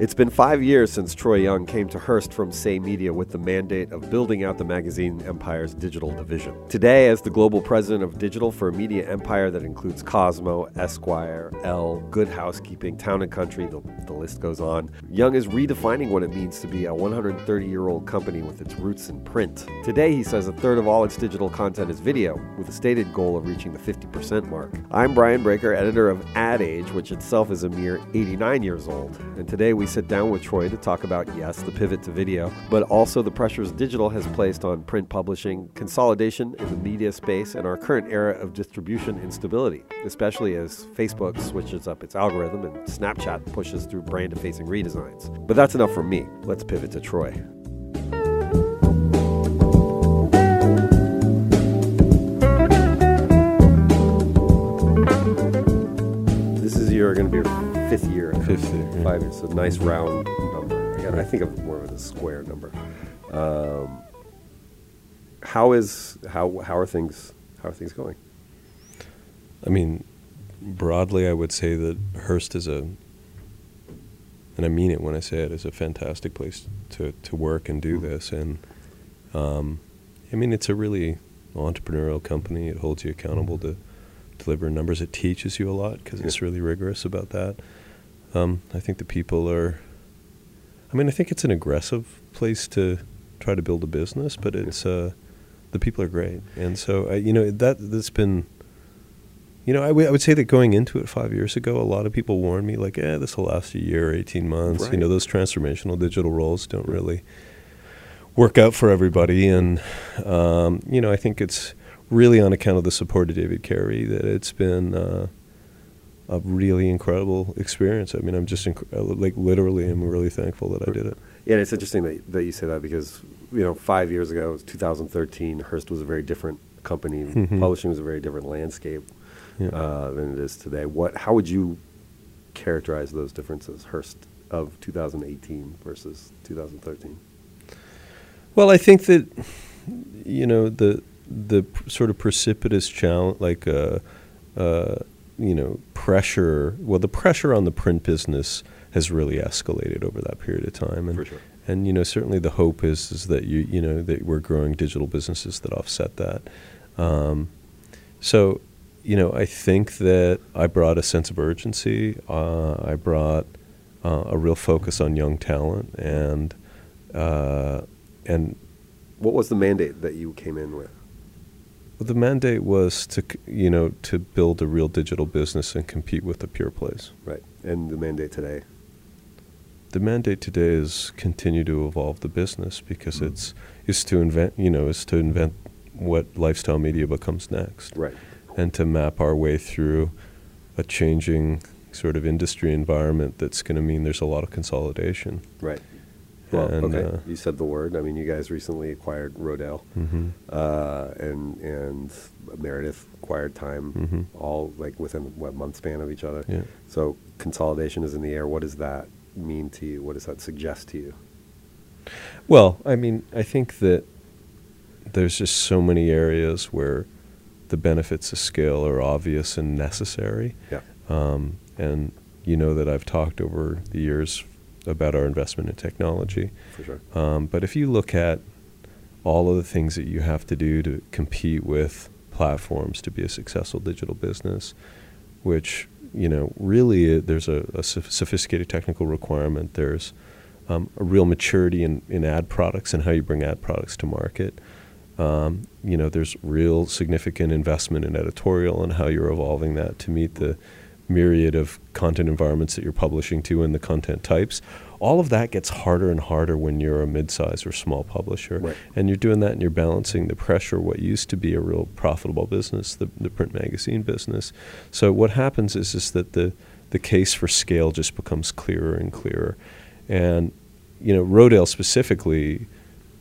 It's been five years since Troy Young came to Hearst from Say Media with the mandate of building out the magazine empire's digital division. Today, as the global president of digital for a media empire that includes Cosmo, Esquire, Elle, Good Housekeeping, Town and Country, the, the list goes on, Young is redefining what it means to be a 130 year old company with its roots in print. Today, he says a third of all its digital content is video, with a stated goal of reaching the 50% mark. I'm Brian Braiker, editor of Ad Age, which itself is a mere 89 years old, and today we sit down with Troy to talk about, yes, the pivot to video, but also the pressures digital has placed on print publishing, consolidation in the media space, and our current era of distribution instability, especially as Facebook switches up its algorithm and Snapchat pushes through brand facing redesigns. But that's enough for me. Let's pivot to Troy. Is your going to be your fifth year. Fifth year, yeah. Five years. So nice round number. I, got, I think of more of a square number. Um, how is how how are things how are things going? I mean, broadly, I would say that Hearst is a, and I mean it when I say it, is a fantastic place to, to work and do this. And um, I mean, it's a really entrepreneurial company. It holds you accountable to deliver numbers. It teaches you a lot because it's really rigorous about that. Um, I think the people are. I mean, I think it's an aggressive place to try to build a business, but it's uh, the people are great, and so uh, you know that that's been. You know, I would- say that going into it five years ago, a lot of people warned me, like, "Eh, this will last a year, eighteen months." You know, those transformational digital roles don't really work out for everybody, and um, you know, I think it's really on account of the support of David Carey that it's been uh, a really incredible experience. I mean, I'm just inc- uh, like literally, I'm really thankful that I did it. Yeah, and it's interesting that, that you say that because you know five years ago, it was 2013. Hearst was a very different company. Mhm. Publishing was a very different landscape Yeah. uh, than it is today. What? How would you characterize those differences, Hearst of 2018 versus 2013? Well, I think that you know the the p- sort of precipitous challenge, like uh, uh, you know pressure. Well, the pressure on the print business has really escalated over that period of time, and sure. and you know certainly the hope is is that you you know that we're growing digital businesses that offset that. Um, so, you know, I think that I brought a sense of urgency. Uh, I brought uh, a real focus on young talent, and uh, and What was the mandate that you came in with? The mandate was to you know to build a real digital business and compete with the pure plays. Right, and the mandate today. The mandate today is continue to evolve the business because Mhm. it's is to invent you know is to invent what lifestyle media becomes next. Right. and to map our way through a changing sort of industry environment that's going to mean there's a lot of consolidation. Right. Well, And, okay. uh, you said the word. I mean, you guys recently acquired Rodale, Mm-hmm. uh, and and Meredith acquired Time, Mhm. all like within what month span of each other. Yeah. So consolidation is in the air. What does that mean to you? What does that suggest to you? Well, I mean, I think that there's just so many areas where the benefits of scale are obvious and necessary. Yeah. Um, and you know that I've talked over the years about our investment in technology. For sure. Um, but if you look at all of the things that you have to do to compete with platforms to be a successful digital business, which you know really uh, there's a, a sophisticated technical requirement. There's um, a real maturity in, in ad products and how you bring ad products to market. Um, you know, there's real significant investment in editorial and how you're evolving that to meet the myriad of content environments that you're publishing to and the content types. All of that gets harder and harder when you're a mid-size or small publisher, Right. and you're doing that and you're balancing the pressure what used to be a real profitable business, the, the print magazine business. So what happens is is that the the case for scale just becomes clearer and clearer, and you know Rodale specifically,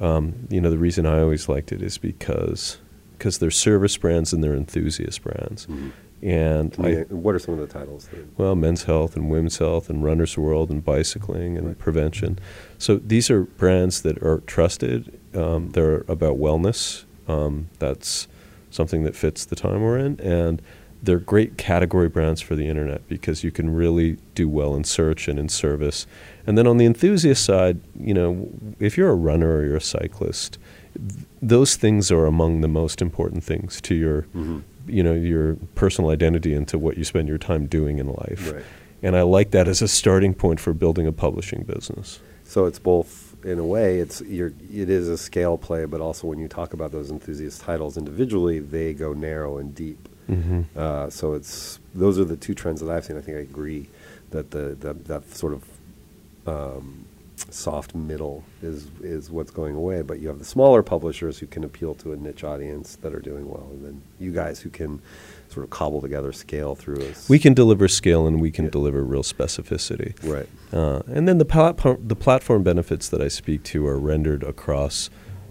um, you know the reason I always liked it is because because they're service brands and they're enthusiast brands, Mhm. And I, what are some of the titles? well, men's health and women's health and runner's world and bicycling and Right. prevention. So these are brands that are trusted. Um, they're about wellness. Um, that's something that fits the time we're in, and they're great category brands for the internet because you can really do well in search and in service. And then on the enthusiast side, you know, if you're a runner or you're a cyclist, th- those things are among the most important things to your, Mm-hmm. You know, your personal identity into what you spend your time doing in life. Right. And I like that as a starting point for building a publishing business. So it's both in a way. It's you're, it is a scale play, but also when you talk about those enthusiast titles individually, they go narrow and deep. Mm-hmm. Uh, so it's those are the two trends that I've seen. I think I agree that the that, that sort of um, soft middle is is what's going away. But you have the smaller publishers who can appeal to a niche audience that are doing well, and then you guys who can sort of cobble together scale through a s- We can deliver scale and we can Yeah. deliver real specificity. right. Uh, and then the platform, the platform benefits that I speak to are rendered across.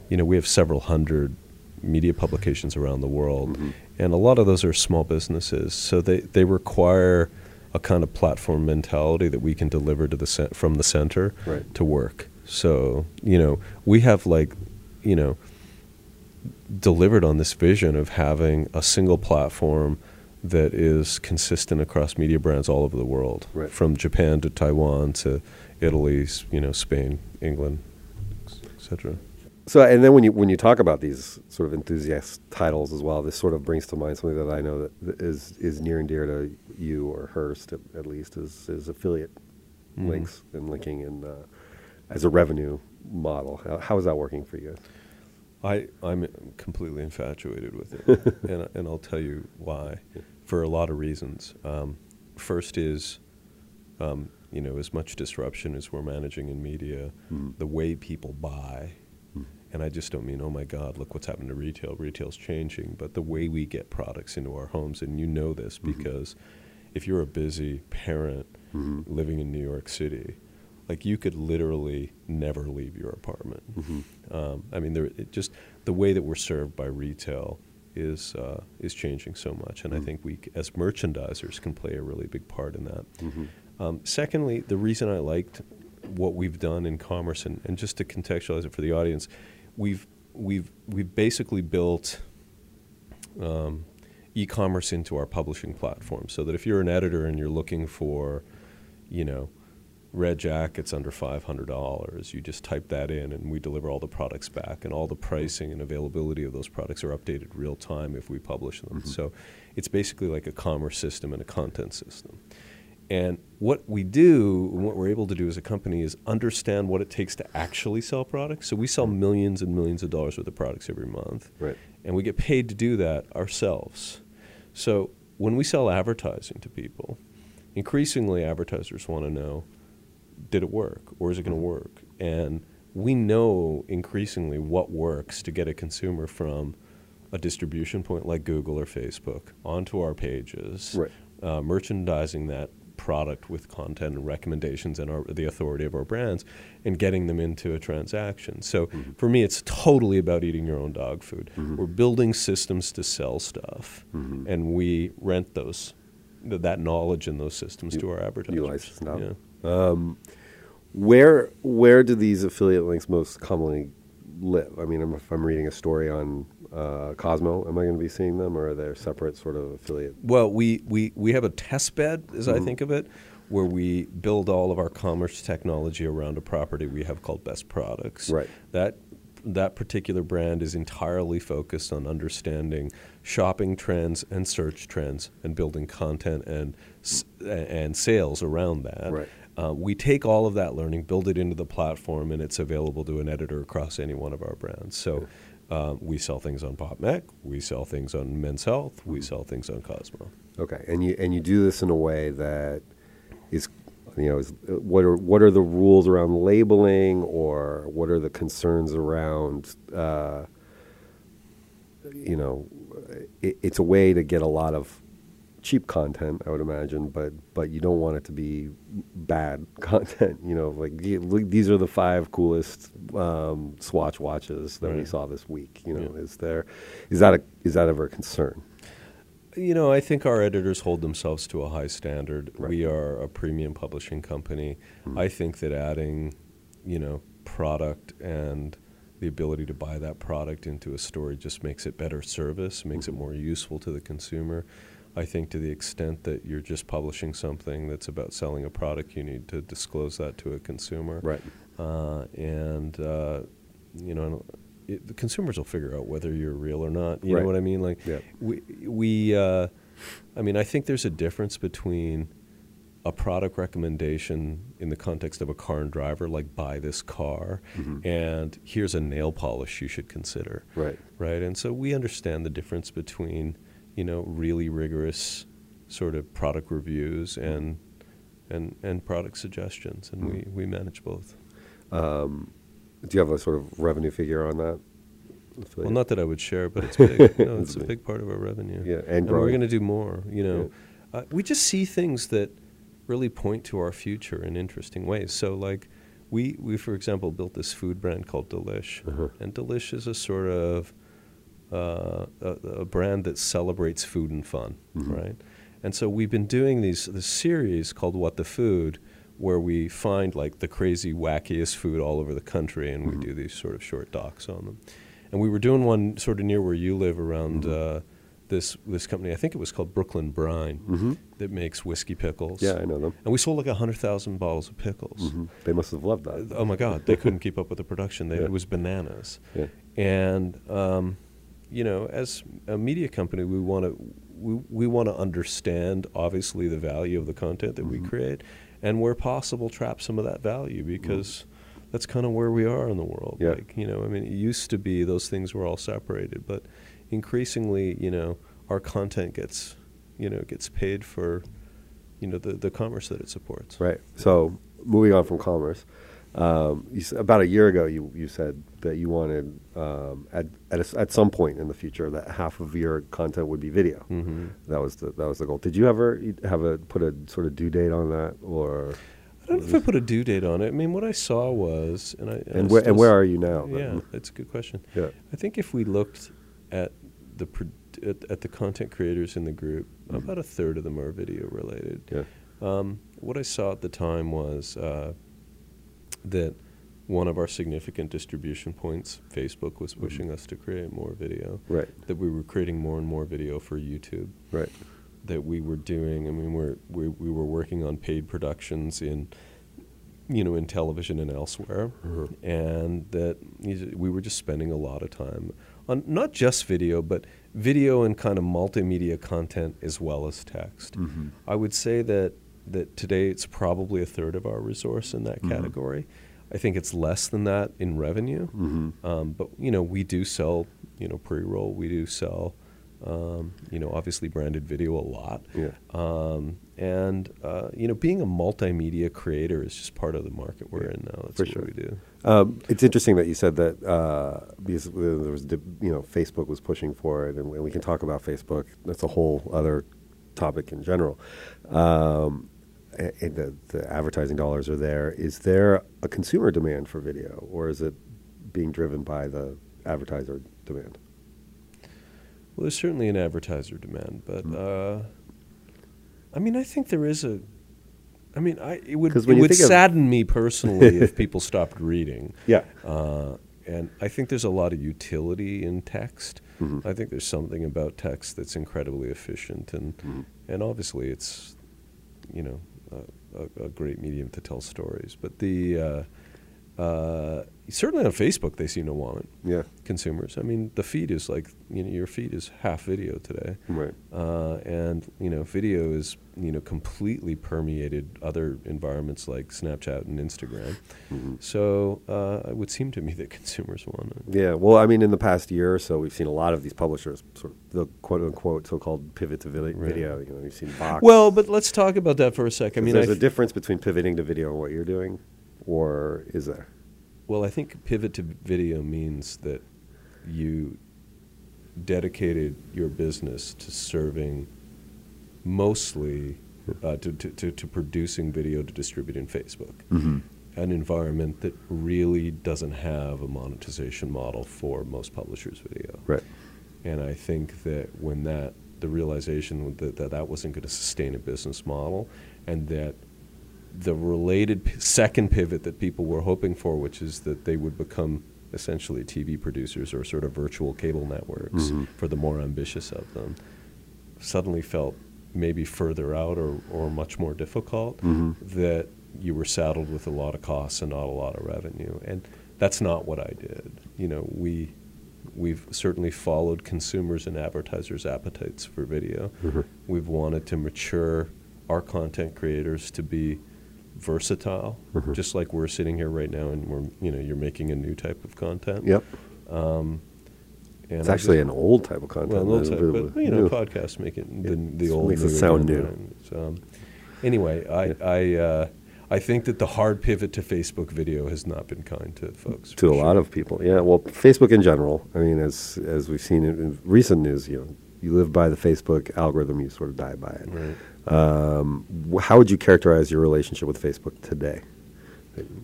You know, we have several hundred media publications around the world, Mhm. and a lot of those are small businesses. So they they require a kind of platform mentality that we can deliver to the cen- from the center Right. to work. So you know, we have like, you know, delivered on this vision of having a single platform that is consistent across media brands all over the world, Right. from Japan to Taiwan to Italy, you know, Spain, England, etc. So, and then when you when you talk about these sort of enthusiast titles as well, this sort of brings to mind something that I know that is is near and dear to you or Hearst at, at least is is affiliate Mhm. links and linking and uh, as a revenue model. How, how is that working for you? I I'm completely infatuated with it, and and I'll tell you why, for a lot of reasons. Um, first is, um, you know, as much disruption as we're managing in media, Mm. the way people buy. And I just don't mean, oh my God, look what's happened to retail. Retail's changing, but the way we get products into our homes, and you know this Mhm. because if you're a busy parent Mhm. living in New York City, like you could literally never leave your apartment. Mhm. Um, I mean, there, it just the way that we're served by retail is uh, is changing so much, and I Mm. think we, as merchandisers, can play a really big part in that. Mhm. Um, secondly, the reason I liked what we've done in commerce, and, and just to contextualize it for the audience, we've we've we've basically built um, e-commerce into our publishing platform, so that if you're an editor and you're looking for, you know, red jackets under five hundred dollars, you just type that in, and we deliver all the products back, and all the pricing and availability of those products are updated real time if we publish them. Mhm. So, it's basically like a commerce system and a content system. And what we do, and what we're able to do as a company, is understand what it takes to actually sell products. So we sell millions and millions of dollars worth of products every month, Right. and we get paid to do that ourselves. So when we sell advertising to people, increasingly advertisers want to know did it work or is it going to work? And we know increasingly what works to get a consumer from a distribution point like Google or Facebook onto our pages, Right. uh, merchandising that product with content and recommendations and our, the authority of our brands and getting them into a transaction. So Mhm. for me, it's totally about eating your own dog food. Mhm. We're building systems to sell stuff, Mhm. and we rent those th- that knowledge and those systems You- to our advertisers. You license it. Yeah. Um, where where do these affiliate links most commonly live? I mean, I'm- if I'm reading a story on uh, Cosmo, am I going to be seeing them, or are there separate sort of affiliate? Well, we, we, we have a test bed, as I Mhm. think of it, where we build all of our commerce technology around a property we have called Best Products. Right. That that particular brand is entirely focused on understanding shopping trends and search trends and building content and and sales around that. Right. Uh, we take all of that learning, build it into the platform, and it's available to an editor across any one of our brands. So. Uh, we sell things on PopMech, we sell things on Men's Health, we sell things on Cosmo. Okay, and you and you do this in a way that is, you know, is, what are what are the rules around labeling, or what are the concerns around, uh, you know, it, it's a way to get a lot of cheap content, I would imagine, but but you don't want it to be bad content. You know, like these are the five coolest um, Swatch watches that we saw this week. You know, Yeah. is there is that a is that ever a concern? You know, I think our editors hold themselves to a high standard. Right. We are a premium publishing company. Mhm. I think that adding, you know, product and the ability to buy that product into a story just makes it better service, makes Mhm. it more useful to the consumer. I think to the extent that you're just publishing something that's about selling a product, you need to disclose that to a consumer. Right. Uh, and uh, you know, it, the consumers will figure out whether you're real or not. You Right. know what I mean? Like Yeah. we we. Uh, I mean, I think there's a difference between a product recommendation in the context of a car and driver, like buy this car, Mhm. and here's a nail polish you should consider Right. right? And so we understand the difference between, you know, really rigorous sort of product reviews and and and product suggestions, and we, we manage both. Um, do you have a sort of revenue figure on that? Well, not that I would share, but it's big. no, It's it's a big. part of our revenue. Yeah, and we're going to do more. You know, uh, we just see things that really point to our future in interesting ways. So, like, we we for example built this food brand called Delish, Uh-huh. and Delish is a sort of uh, a, a brand that celebrates food and fun, Mhm. right? And so we've been doing these this series called What the Food, where we find like the crazy wackiest food all over the country, and Mhm. we do these sort of short docs on them. And we were doing one sort of near where you live around Mhm. uh, this this company. I think it was called Brooklyn Brine hmm that makes whiskey pickles. Yeah, I know them. And we sold like hundred thousand bottles of pickles. hmm They must have loved that. Oh my God, they couldn't keep up with the production. They, Yeah. It was bananas. Yeah. And um, you know, as a media company, we want to we, we want to understand obviously the value of the content that we Mhm. create, and where possible, trap some of that value because that's kind of where we are in the world. Yeah. Like you know, I mean, it used to be those things were all separated, but increasingly, you know, our content gets you know gets paid for you know the the commerce that it supports. Right. So moving on from commerce, um, you, about a year ago, you, you said that you wanted um, at at, a at some point in the future that half of your content would be video. hmm That was the that was the goal. Did you ever have a put a sort of due date on that, or I don't know if I put a due date on it. I mean, what I saw was, and I and where and where are you now? then? Yeah, that's a good question. Yeah. I think if we looked at the pro- at, at the content creators in the group, Mhm. about a third of them are video related. Yeah. Um, what I saw at the time was uh, that one of our significant distribution points, Facebook, was Mhm. pushing us to create more video. Right. That we were creating more and more video for YouTube. Right. That we were doing. I mean, we're, we we were working on paid productions in, you know, in television and elsewhere, Mhm. and that we were just spending a lot of time on not just video, but video and kind of multimedia content as well as text. Mhm. I would say that that today it's probably a third of our resource in that Mhm. category. I think it's less than that in revenue, Mhm. um, but you know we do sell you know pre-roll, we do sell um, you know obviously branded video a lot, Yeah. um, and uh, you know being a multimedia creator is just part of the market we're Yeah, in now. That's for what sure. we do. Um, it's interesting that you said that uh, because there was, you know, Facebook was pushing for it, and we can talk about Facebook. That's a whole other topic in general. Um, the, the advertising dollars are there. Is there a consumer demand for video, or is it being driven by the advertiser demand? Well, there's certainly an advertiser demand, but Mm. uh, I mean, I think there is a. I mean, I it would it would sadden me personally if people stopped reading. Yeah. Uh, and I think there's a lot of utility in text. Mhm. I think there's something about text that's incredibly efficient, and Mhm. and obviously it's, you know, a, a, great medium to tell stories. But the uh, uh, certainly on Facebook they seem to want it. Yeah. Consumers. I mean, the feed is like you know your feed is half video today. Right. Uh, and you know, video is you know completely permeated other environments like Snapchat and Instagram. Mhm. So uh, it would seem to me that consumers want it. Yeah, well, I mean, in the past year or so, we've seen a lot of these publishers, sort of the quote unquote so-called pivot to vid- Right. video. You know, you've seen Vox. Well, but let's talk about that for a second. I mean, there's I a th- difference between pivoting to video and what you're doing, or is there? Well, I think pivot to video means that you dedicated your business to serving mostly uh, to, to, to, producing video to distribute in Facebook. Mm-hmm. an environment that really doesn't have a monetization model for most publishers' video. Right. And I think that when that the realization that that, that wasn't going to sustain a business model, and that the related p- second pivot that people were hoping for, which is that they would become essentially TV producers or sort of virtual cable networks Mhm. for the more ambitious of them. suddenly felt maybe further out or, or much more difficult, Mhm. that you were saddled with a lot of costs and not a lot of revenue. And that's not what I did. You know, we we've certainly followed consumers and advertisers' appetites for video. Mhm. We've wanted to mature our content creators to be versatile, Mhm. just like we're sitting here right now and we're you know you're making a new type of content. Yep. Um, and It's I actually just- an old type of content. well, an old type, but you know, new- podcasts make it the, Yeah, the it old makes it sound new. So, um, anyway, I Yeah. I uh, I think that the hard pivot to Facebook video has not been kind to folks. to a lot of people. Yeah, well, Facebook in general. I mean, as as we've seen in, in recent news, you know, you live by the Facebook algorithm, you sort of die by it. Right. Um, how would you characterize your relationship with Facebook today?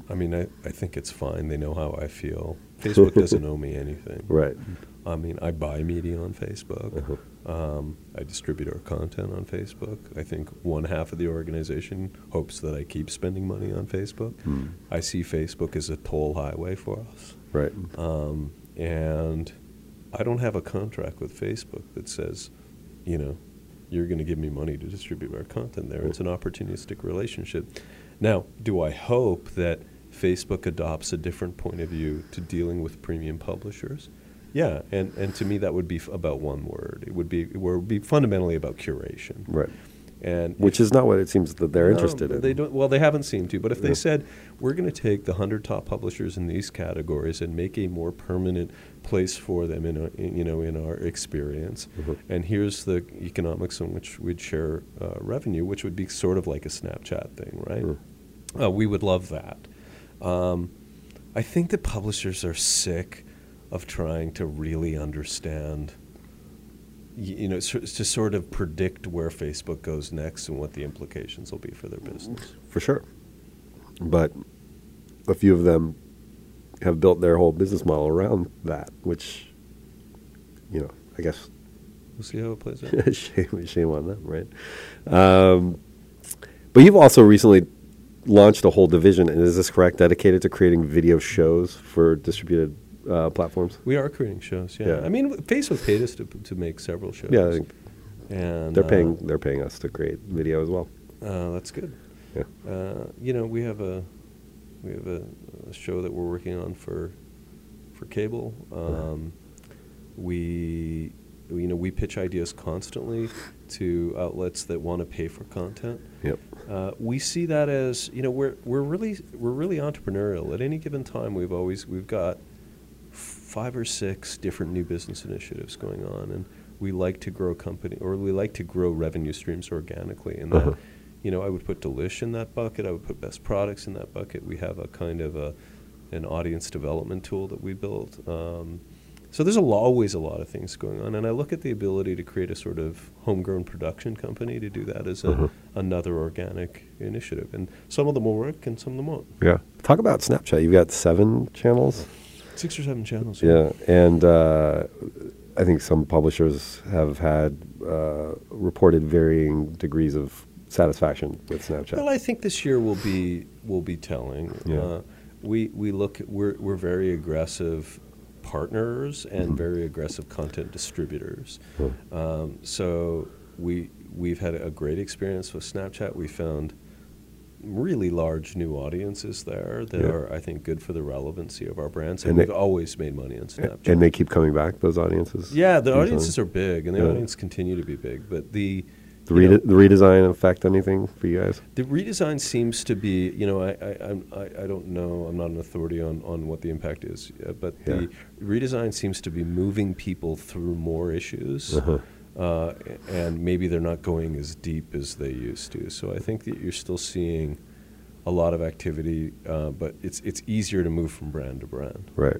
I mean, I, I think it's fine. They know how I feel. Facebook doesn't owe me anything. Right. I mean, I buy media on Facebook. Uh-huh. Um, I distribute our content on Facebook. I think one half of the organization hopes that I keep spending money on Facebook. Hmm. I see Facebook as a toll highway for us. Right. Um, and I don't have a contract with Facebook that says, you know, you're going to give me money to distribute our content there. It's an opportunistic relationship. Now, do I hope that Facebook adopts a different point of view to dealing with premium publishers? Yeah, and, and to me that would be f- about one word. It would be it would be fundamentally about curation. Right. And Which is not what it seems that they're no, interested in. They don't. Well, they haven't seemed to. But if Yeah. they said we're going to take the hundred top publishers in these categories and make a more permanent place for them in, a, in you know in our experience, Mhm. and here's the economics on which we'd share uh, revenue, which would be sort of like a Snapchat thing, right? Mm. Uh, we would love that. Um, I think that publishers are sick of trying to really understand you know, to sort of predict where Facebook goes next and what the implications will be for their business. For sure. But a few of them have built their whole business model around that, which, you know, I guess We'll see how it plays out. shame, shame on them, right? Um, but you've also recently launched a whole division, and is this correct? Dedicated to creating video shows for distributed uh, platforms. we are creating shows. Yeah. Yeah. I mean, Facebook paid us to to make several shows. Yeah, I think and they're uh, paying. They're paying us to create video as well. Uh, that's good. Yeah. Uh, you know, we have a we have a, a show that we're working on for for cable. Um, we you know we pitch ideas constantly to outlets that want to pay for content. Yep. Uh, we see that as you know we're we're really we're really entrepreneurial. At any given time, we've always we've got five or six different new business initiatives going on, and we like to grow company or we like to grow revenue streams organically. And Uh-huh. you know, I would put Delish in that bucket. I would put Best Products in that bucket. We have a kind of a an audience development tool that we built. Um, so there's a lo- always a lot of things going on, and I look at the ability to create a sort of homegrown production company to do that as a, Uh-huh. another organic initiative. And some of them will work, and some of them won't. Yeah. Talk about Snapchat. You've got seven channels. Six or seven channels. Yeah, and uh, I think some publishers have had uh, reported varying degrees of satisfaction with Snapchat. Well, I think this year will be will be telling. Yeah. Uh, we we look at, we're we're very aggressive partners and Mhm. very aggressive content distributors. Huh. Um, so we we've had a great experience with Snapchat. We found really large new audiences there that Yeah. are I think good for the relevancy of our brands, and, And they- we've always made money on Snapchat. and they keep coming back. Those audiences. yeah, the audiences are big, and the Yeah. audience continue to be big, but the The, rede- know, the redesign affect anything for you guys? The redesign seems to be, you know, I, I, I, I don't know, I'm not an authority on, on what the impact is, uh, but the redesign seems to be moving people through more issues, Uh-huh. Uh, and maybe they're not going as deep as they used to. So I think that you're still seeing a lot of activity, uh, but it's, it's easier to move from brand to brand. Right.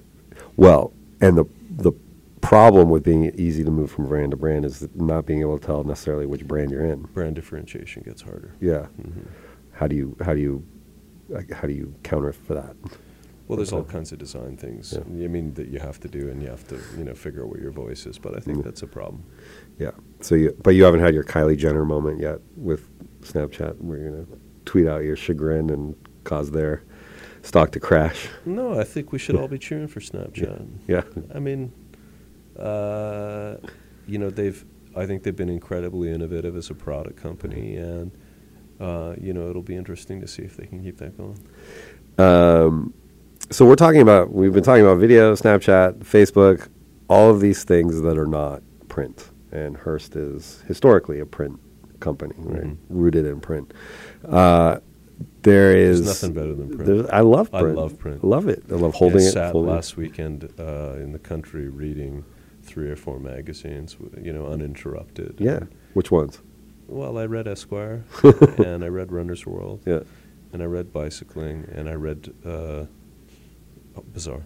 Well, and the the problem with being easy to move from brand to brand is not being able to tell necessarily which brand you're in. Brand differentiation gets harder. Yeah. Mhm. How do you how do you like, how do you counter for that? Well, there's all kinds of design things. Yeah. I mean that you have to do, and you have to, you know, figure out what your voice is. But I think Mm. that's a problem. Yeah. So you but you haven't had your Kylie Jenner moment yet with Snapchat where you're gonna tweet out your chagrin and cause their stock to crash. No, I think we should all be cheering for Snapchat. Yeah. I mean, uh, you know, they've I think they've been incredibly innovative as a product company, and uh, you know it'll be interesting to see if they can keep that going. Um, so we're talking about we've been talking about video, Snapchat, Facebook, all of these things that are not print, and Hearst is historically a print company, right? Mhm. Rooted in print. Uh, there is There's nothing better than print. I love I print. love print. I love it. I love holding I it. sat it. last weekend uh, in the country reading three or four magazines, you know, uninterrupted. Yeah. Which ones? Well, I read Esquire, and I read Runner's World, Yeah. and I read Bicycling, and I read uh, Bazaar.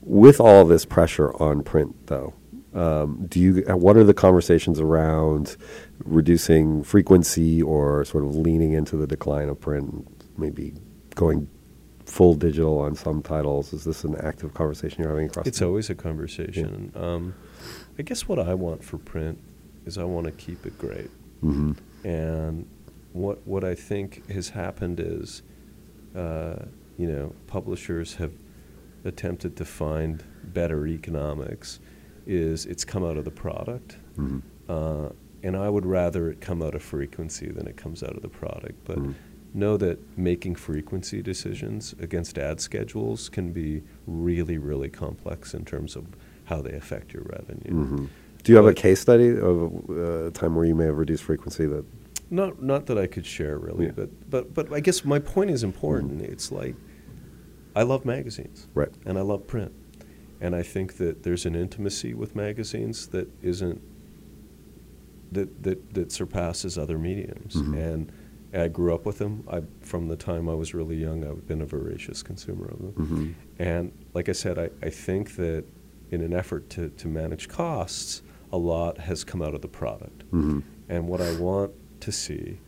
With all this pressure on print, though, um, do you? What are the conversations around reducing frequency or sort of leaning into the decline of print? Maybe going full digital on some titles. Is this an active conversation you're having across? It's always a conversation. Um, I guess what I want for print is I want to keep it great. hmm And what what I think has happened is, uh, you know, publishers have attempted to find better economics. Is it's come out of the product, hmm uh, and I would rather it come out of frequency than it comes out of the product. But Mhm. know that making frequency decisions against ad schedules can be really, really complex in terms of how they affect your revenue. hmm Do you have a case study of uh, a time where you may have reduced frequency that? Not not that I could share really, Yeah. but but but I guess my point is important. It's like I love magazines, Right. and I love print, and I think that there's an intimacy with magazines that isn't that that that surpasses other mediums. Mhm. And I grew up with them. I from the time I was really young, I've been a voracious consumer of them. hmm And like I said, I, I think that in an effort to, to manage costs, a lot has come out of the product. hmm And what I want to see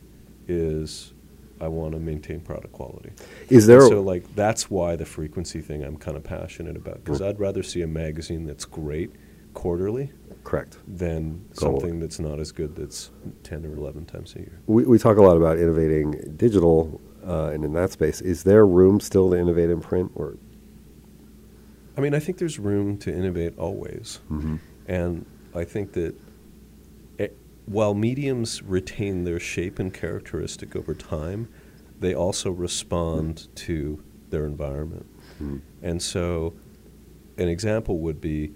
is I want to maintain product quality. Is there? And so like that's why the frequency thing I'm kind of passionate about because Mm. I'd rather see a magazine that's great quarterly correct. than Global. something that's not as good that's 10 or 11 times a year. We, we talk a lot about innovating digital, uh, and in that space, is there room still to innovate in print? Or I mean, I think there's room to innovate always. Mhm. And I think that while mediums retain their shape and characteristic over time, they also respond to their environment. Mhm. And so, an example would be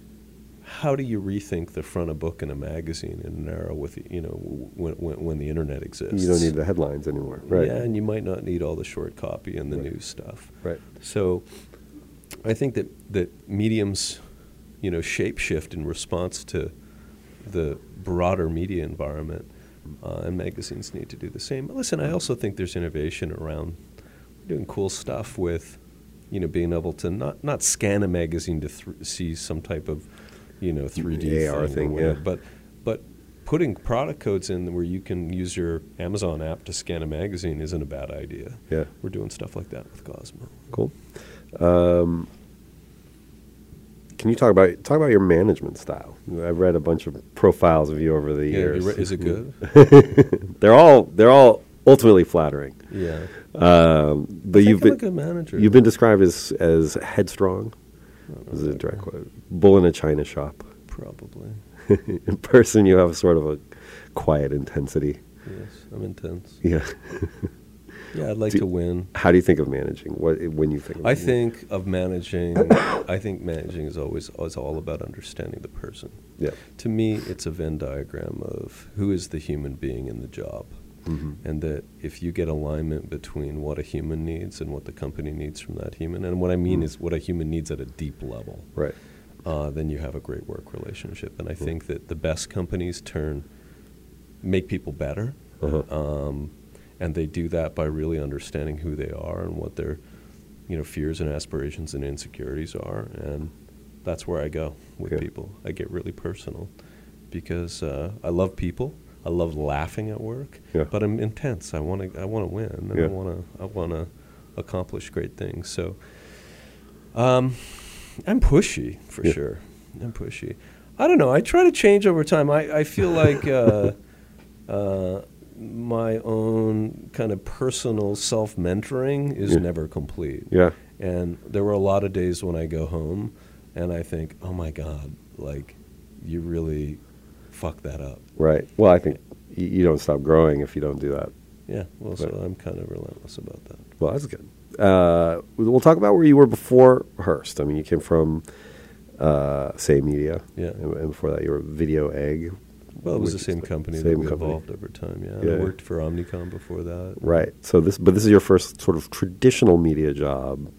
how do you rethink the front of a book in a magazine in an era with you know when, when, when the internet exists? you don't need the headlines anymore, right? Yeah, and you might not need all the short copy and the Right. news stuff. Right. So, I think that that mediums, you know, shape shift in response to the broader media environment, uh, and magazines need to do the same. But listen, I also think there's innovation around doing cool stuff with, you know, being able to not not scan a magazine to th- see some type of, you know, 3D AR thing, thing, yeah. but but putting product codes in where you can use your Amazon app to scan a magazine isn't a bad idea. Yeah. We're doing stuff like that with Cosmo. Cool. Um, can you talk about talk about your management style? I've read a bunch of profiles of you over the Yeah, years. re- is it good? they're all they're all ultimately flattering. Yeah. Um, but you've I'm a been good manager. you've been described as as headstrong. I don't know This is a direct quote. Bull in a china shop. Probably. in person, you have sort of a quiet intensity. Yes, I'm intense. Yeah. Yeah, I'd like Do- to win. How do you think of managing? What when you think? Of I think of managing. I think managing is always is all about understanding the person. Yeah. To me, it's a Venn diagram of who is the human being in the job, hmm and that if you get alignment between what a human needs and what the company needs from that human, and what I mean Mm. is what a human needs at a deep level, Right. uh, then you have a great work relationship. And I Mm. think that the best companies turn make people better, Uh-huh. um, and they do that by really understanding who they are and what their you know fears and aspirations and insecurities are. And that's where I go with Yeah. people. I get really personal because uh, I love people. I love laughing at work, Yeah. but I'm intense. I want to. I want to win. And Yeah. I want to. I want to accomplish great things. So, um, I'm pushy for sure. I'm pushy. I don't know. I try to change over time. I, I feel like uh, uh, my own kind of personal self mentoring is Yeah. never complete. Yeah. And there were a lot of days when I go home and I think, oh my God, like, you really fuck that up. Right. Well, I think y- you don't stop growing if you don't do that. Yeah. Well, so I'm kind of relentless about that. Well, that's good. Uh, we'll talk about where you were before Hearst. I mean, you came from uh, Say Media. Yeah. And, and before that, you were Video Egg. Well, it was the same company same that we company. evolved over time. Yeah. Yeah. I worked for Omnicom before that. Right. So this, but this is your first sort of traditional media job,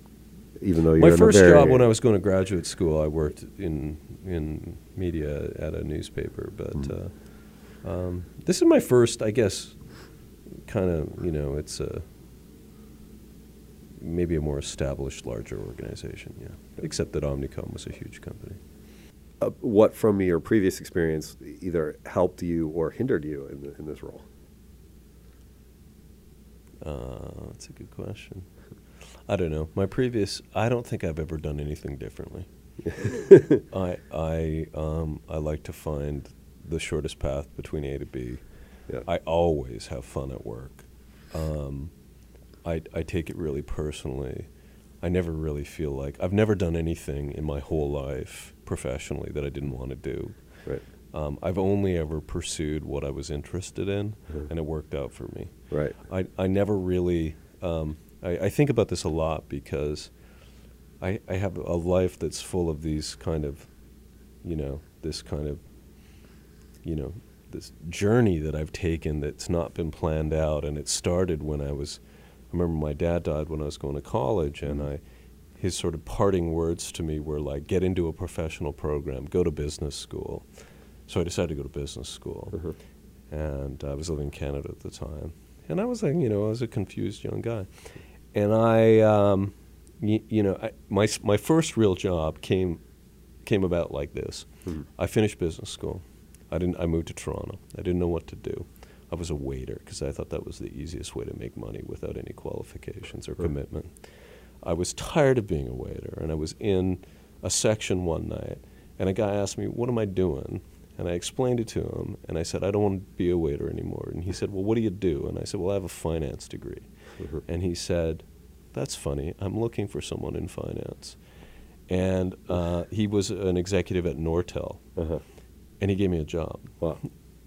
even though you're My first job when I was going to graduate school, I worked in in media at a newspaper. But Mm. uh, um, this is my first, I guess, kind of you know, it's a maybe a more established, larger organization. Yeah, except that Omnicom was a huge company. Uh, what from your previous experience either helped you or hindered you in, the, in this role? Uh, that's a good question. I don't know. My previous, I don't think I've ever done anything differently. I I um I like to find the shortest path between A to B. Yeah. I always have fun at work. Um, I I take it really personally. I never really feel like I've never done anything in my whole life professionally that I didn't want to do. Right. Um, I've only ever pursued what I was interested in, Mhm. and it worked out for me. Right. I, I never really um, I, I think about this a lot because I I have a life that's full of these kind of you know this kind of you know this journey that I've taken that's not been planned out and it started when I was I remember my dad died when I was going to college and I his sort of parting words to me were like get into a professional program go to business school so I decided to go to business school Mhm. and I was living in Canada at the time. And I was like, you know, I was a confused young guy, and I, um, y- you know, I, my my first real job came came about like this. Mhm. I finished business school. I didn't. I moved to Toronto. I didn't know what to do. I was a waiter because I thought that was the easiest way to make money without any qualifications or Right. commitment. I was tired of being a waiter, and I was in a section one night, and a guy asked me, "What am I doing?" And I explained it to him, and I said, "I don't want to be a waiter anymore." And he said, "Well, what do you do?" And I said, "Well, I have a finance degree." Mhm. And he said, "That's funny. I'm looking for someone in finance." And uh, he was an executive at Nortel, Uh-huh. and he gave me a job. Wow.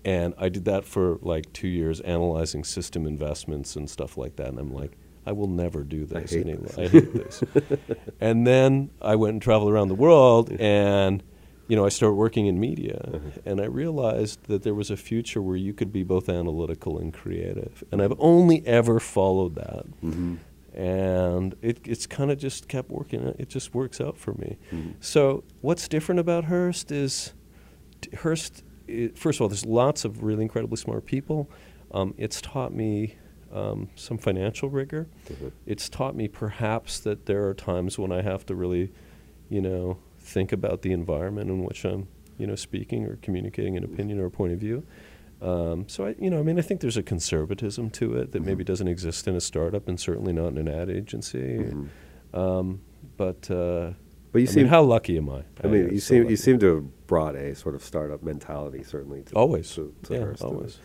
And I did that for like two years, analyzing system investments and stuff like that. And I'm like, I will never do I this. hate any- this. I hate this. and then I went and traveled around the world, and you know, I started working in media, Uh-huh. and I realized that there was a future where you could be both analytical and creative. And I've only ever followed that, Mhm. and it, it's kind of just kept working. It just works out for me. Mhm. So what's different about Hearst is Hearst. i first of all, there's lots of really incredibly smart people. Um, it's taught me um, some financial rigor. Mhm. It's taught me perhaps that there are times when I have to really, you know, think about the environment in which I'm, you know, speaking or communicating an opinion or a point of view. Um, so I, you know, I mean, I think there's a conservatism to it that maybe Mhm. doesn't exist in a startup and certainly not in an ad agency. Mhm. Um, but uh, But you I seem mean, how lucky am I? I mean, you so seem you seem to have brought a sort of startup mentality, certainly. To, always, to, to yeah, always.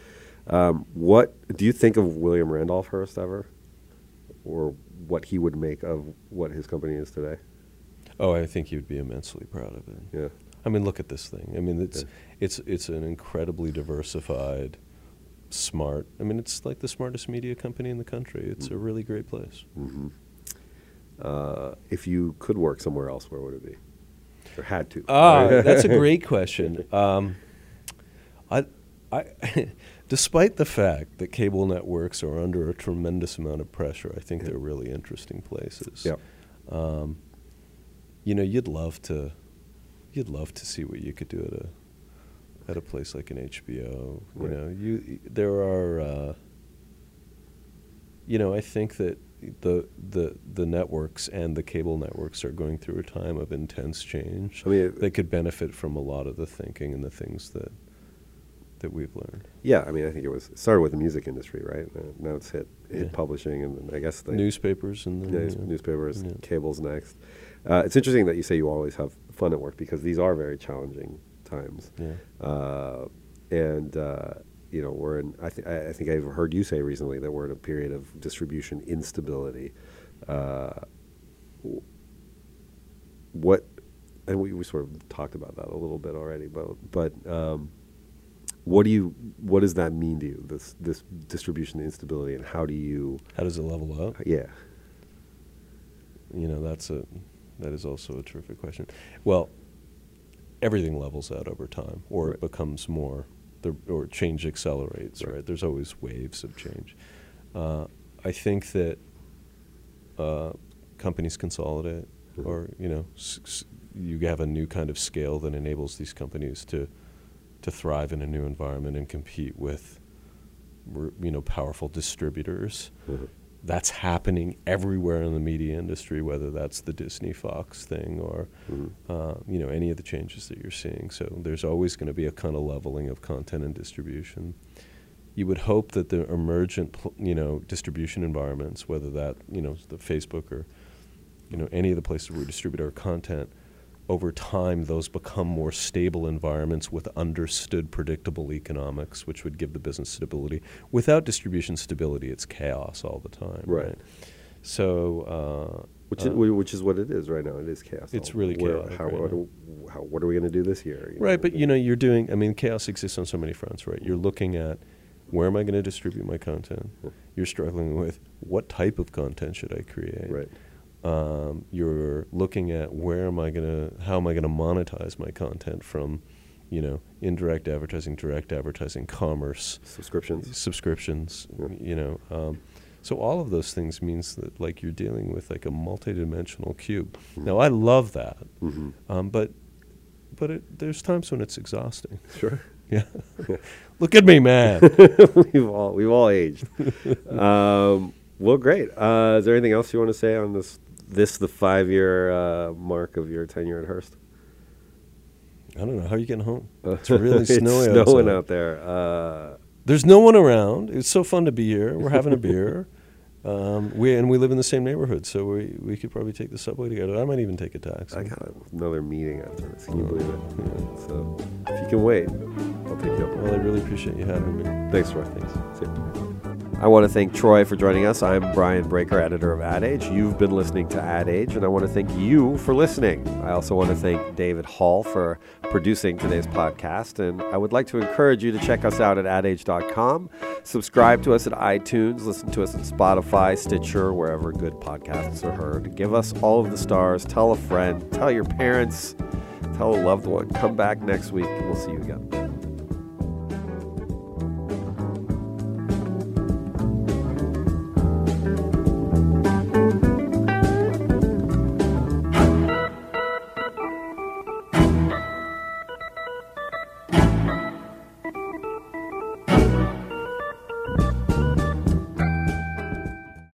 Um, what do you think of William Randolph Hearst ever, or what he would make of what his company is today? Oh, I think he would be immensely proud of it. Yeah. I mean, look at this thing. I mean, it's Yeah. it's it's an incredibly diversified, smart. I mean, it's like the smartest media company in the country. It's a Mm. really great place. hmm Uh, if you could work somewhere else, where would it be? Or had to? Ah, that's a great question. Um, I, I, despite the fact that cable networks are under a tremendous amount of pressure, I think Yeah. they're really interesting places. Yep. Um, you know, you'd love to, you'd love to see what you could do at a, at a place like an HBO. You know, you there are. Uh, you know, I think that the the the networks and the cable networks are going through a time of intense change. I mean, they could benefit from a lot of the thinking and the things that that we've learned. yeah. I mean, I think it was started with the music industry, right? Uh, now it's hit hit Yeah. publishing, and then I guess the Newspapers and then, yeah, know, newspapers, yeah. cable's next. Uh, it's interesting that you say you always have fun at work because these are very challenging times. Yeah. uh, and uh, you know we're in. I, th- I I think I've heard you say recently that we're in a period of distribution instability. Uh, what, and we, we sort of talked about that a little bit already, but but um, What do you? What does that mean to you? This this distribution instability, and how do you? How does it level up? Yeah. You know, that's a that is also a terrific question. Well, everything levels out over time, or Right. it becomes more, the, or change accelerates. Right. Right. There's always waves of change. Uh, I think that uh, companies consolidate, Mhm. or you know, s- s- you have a new kind of scale that enables these companies to to thrive in a new environment and compete with, you know, powerful distributors Mhm. that's happening everywhere in the media industry, whether that's the Disney Fox thing or Mhm. uh, you know any of the changes that you're seeing. So there's always going to be a kind of leveling of content and distribution. You would hope that the emergent you know distribution environments, whether that you know the Facebook or you know any of the places where we distribute our content, over time those become more stable environments with understood predictable economics, which would give the business stability. Without distribution stability, it's chaos all the time. Right. So. Uh, Which uh, is, which is what it is right now. It is chaos. It's really where- chaotic How, right what, now. how, what are we going to do this year? Right, know? but you know, you're doing. I mean, chaos exists on so many fronts, right? You're looking at where am I going to distribute my content. You're struggling with what type of content should I create. Right. Um, you're looking at where am I going to, how am I to monetize my content from, you know, indirect advertising, direct advertising, commerce, Subscriptions. subscriptions. Yeah. You know, um, so all of those things means that like you're dealing with like a multidimensional cube. Mhm. Now I love that, hmm um, but but it, there's times when it's exhausting. Sure. Yeah. Look at me, man. we've all we've all aged. um, well, great. Uh, is there anything else you want to say on this this the five year uh, mark of your tenure at Hearst? I don't know. How are you getting home? Uh, It's really snowy snowing outside. out there. Uh, There's no one around. It's so fun to be here. We're having a beer. Um, we and we live in the same neighborhood, so we we could probably take the subway together. I might even take a taxi. I got another meeting after this. Can you Oh, believe it? yeah. So if you can wait, I'll take you up. Well, I really appreciate you having me. Thanks, Troy. Thanks. I want to thank Troy for joining us. I'm Brian Braiker, editor of Ad Age. You've been listening to Ad Age, and I want to thank you for listening. I also want to thank David Hall for producing today's podcast, and I would like to encourage you to check us out at adage.com. Subscribe to us at iTunes, listen to us on Spotify, Stitcher, wherever good podcasts are heard. Give us all of the stars, tell a friend, tell your parents, tell a loved one. Come back next week, and we'll see you again.